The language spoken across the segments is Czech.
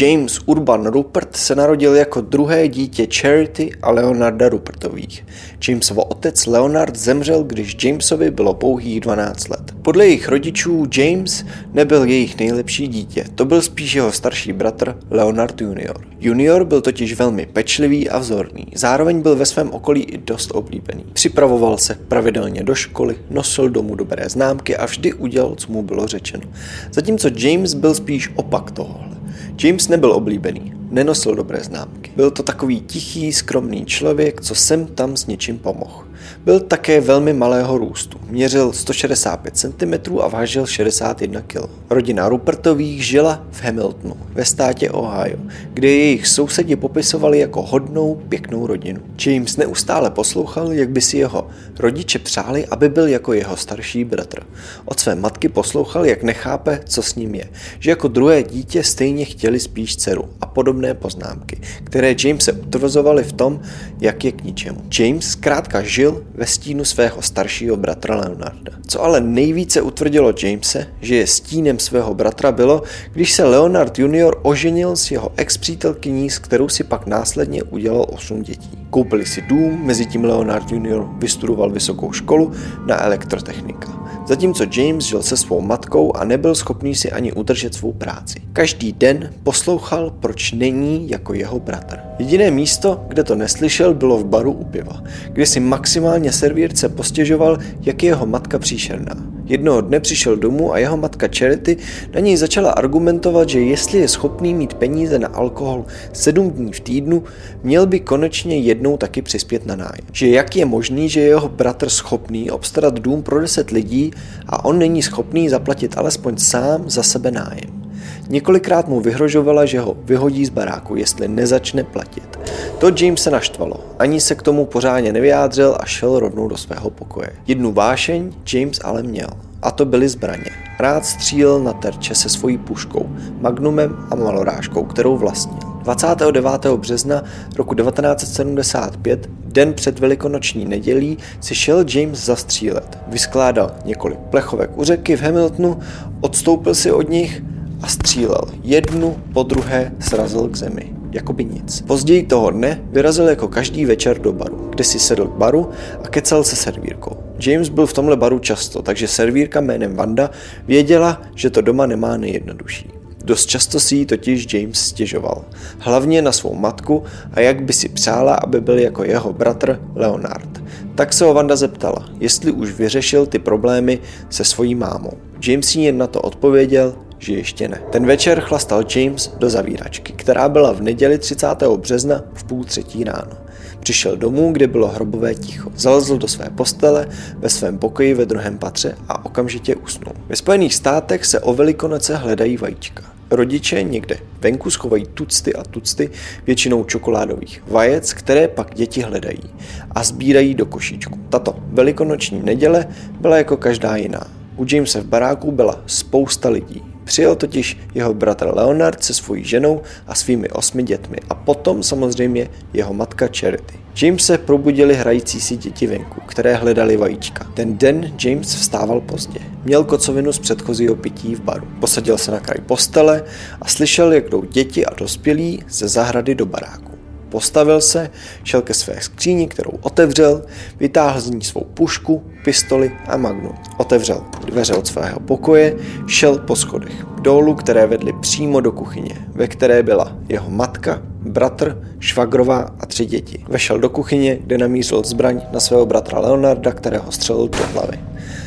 James Urban Rupert se narodil jako druhé dítě Charity a Leonarda Rupertových. Jamesovo otec Leonard zemřel, když Jamesovi bylo pouhých 12 let. Podle jejich rodičů James nebyl jejich nejlepší dítě, to byl spíš jeho starší bratr Leonard Junior. Junior byl totiž velmi pečlivý a vzorný, zároveň byl ve svém okolí i dost oblíbený. Připravoval se pravidelně do školy, nosil domů dobré známky a vždy udělal, co mu bylo řečeno. Zatímco James byl spíš opak tohohle. James nebyl oblíbený, nenosil dobré známky. Byl to takový tichý, skromný člověk, co sem tam s něčím pomohl. Byl také velmi malého růstu. Měřil 165 cm a vážil 61 kg. Rodina Rupertových žila v Hamiltonu, ve státě Ohio, kde jejich sousedi popisovali jako hodnou, pěknou rodinu. James neustále poslouchal, jak by si jeho rodiče přáli, aby byl jako jeho starší bratr. Od své matky poslouchal, jak nechápe, co s ním je, že jako druhé dítě stejně chtěli spíš dceru a podobné poznámky, které James se utvrzovaly v tom, jak je k ničemu. James zkrátka žil ve stínu svého staršího bratra Leonarda. Co ale nejvíce utvrdilo Jamese, že je stínem svého bratra bylo, když se Leonard junior oženil s jeho ex-přítelkyní, s kterou si pak následně udělal 8 dětí. Koupili si dům, mezi tím Leonard junior vystudoval vysokou školu na elektrotechnika. Zatímco James žil se svou matkou a nebyl schopný si ani udržet svou práci. Každý den poslouchal, proč není jako jeho bratr. Jediné místo, kde to neslyšel, bylo v baru u piva, kde si maximálně servírce postěžoval, jak je jeho matka příšerná. Jednoho dne přišel domů a jeho matka Charity na něj začala argumentovat, že jestli je schopný mít peníze na alkohol sedm dní v týdnu, měl by konečně jednou taky přispět na nájem. Že jak je možný, že je jeho bratr schopný obstarat dům pro deset lidí a on není schopný zaplatit alespoň sám za sebe nájem. Několikrát mu vyhrožovala, že ho vyhodí z baráku, jestli nezačne platit. To James se naštvalo. Ani se k tomu pořádně nevyjádřil a šel rovnou do svého pokoje. Jednu vášeň James ale měl. A to byly zbraně. Rád střílel na terče se svojí puškou, magnumem a malorážkou, kterou vlastnil. 29. března roku 1975, den před velikonoční nedělí, si šel James zastřílet. Vyskládal několik plechovek u řeky v Hamiltonu, odstoupil si od nich a střílel. Jednu po druhé srazil k zemi. Jakoby nic. Později toho dne vyrazil jako každý večer do baru, kde si sedl k baru a kecal se servírkou. James byl v tomhle baru často, takže servírka jménem Vanda věděla, že to doma nemá nejjednodušší. Dost často si jí totiž James stěžoval. Hlavně na svou matku a jak by si přála, aby byl jako jeho bratr Leonard. Tak se ho Vanda zeptala, jestli už vyřešil ty problémy se svojí mámou. James jí jen na to odpověděl, že ještě ne. Ten večer chlastal James do zavíračky, která byla v neděli 30. března v půl třetí ráno. Přišel domů, kde bylo hrobové ticho. Zalezl do své postele ve svém pokoji ve druhém patře a okamžitě usnul. Ve Spojených státech se o velikonoce hledají vajíčka. Rodiče někde venku schovají tucty a tucty, většinou čokoládových vajec, které pak děti hledají a sbírají do košíčku. Tato velikonoční neděle byla jako každá jiná. U Jamesa v baráku byla spousta lidí. Přijel totiž jeho bratr Leonard se svojí ženou a svými osmi dětmi a potom samozřejmě jeho matka Charity. James se probudili hrající si děti venku, které hledali vajíčka. Ten den James vstával pozdě. Měl kocovinu z předchozího pití v baru. Posadil se na kraj postele a slyšel, jak jdou děti a dospělí ze zahrady do baráku. Postavil se, šel ke své skříni, kterou otevřel, vytáhl z ní svou pušku, pistoli a magnum. Otevřel dveře od svého pokoje, šel po schodech dolů, které vedly přímo do kuchyně, ve které byla jeho matka, bratr, švagrová a tři děti. Vešel do kuchyně, kde namířil zbraň na svého bratra Leonarda, kterého střelil do hlavy.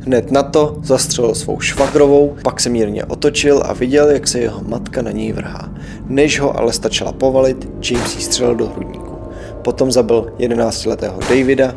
Hned na to zastřelil svou švagrovou, pak se mírně otočil a viděl, jak se jeho matka na něj vrhá. Než ho ale stačila povalit, James jí střelil do hrudníku. Potom zabil 11-letého Davida,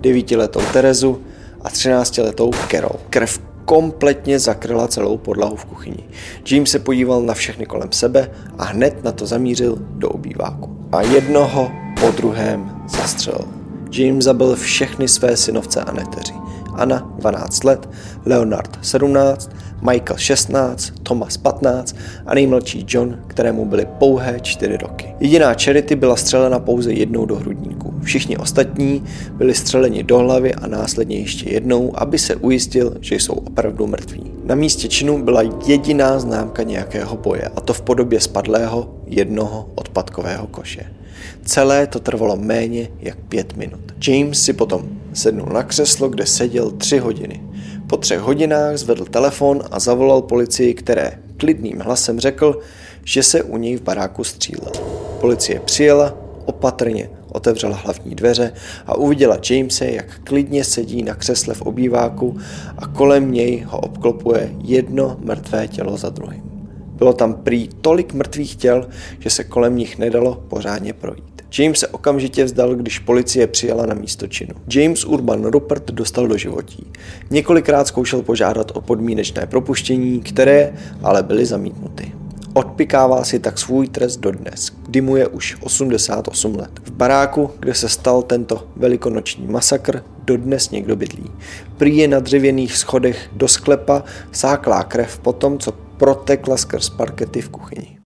9-letou Terezu a 13-letou Carol. Krev kompletně zakryla celou podlahu v kuchyni. James se podíval na všechny kolem sebe a hned na to zamířil do obýváku. A jednoho po druhém zastřelil. James zabil všechny své synovce a neteři. Anna 12 let, Leonard 17, Michael 16, Thomas 15 a nejmladší John, kterému byly pouhé 4 roky. Jediná Charity byla střelena pouze jednou do hrudníku. Všichni ostatní byli střeleni do hlavy a následně ještě jednou, aby se ujistil, že jsou opravdu mrtví. Na místě činu byla jediná známka nějakého boje, a to v podobě spadlého jednoho odpadkového koše. Celé to trvalo méně jak pět minut. James si potom sednul na křeslo, kde seděl tři hodiny. Po třech hodinách zvedl telefon a zavolal policii, které klidným hlasem řekl, že se u něj v baráku střílel. Policie přijela, opatrně otevřela hlavní dveře a uviděla Jamese, jak klidně sedí na křesle v obýváku a kolem něj ho obklopuje jedno mrtvé tělo za druhým. Bylo tam prý tolik mrtvých těl, že se kolem nich nedalo pořádně projít. James se okamžitě vzdal, když policie přijala na místo činu. James Urban Rupert dostal do životí. Několikrát zkoušel požádat o podmínečné propuštění, které ale byly zamítnuty. Odpikává si tak svůj trest dodnes, kdy mu je už 88 let. V baráku, kde se stal tento velikonoční masakr, dodnes někdo bydlí. Prý je na dřevěných schodech do sklepa sáklá krev po tom, co protekla skrz parkety v kuchyni.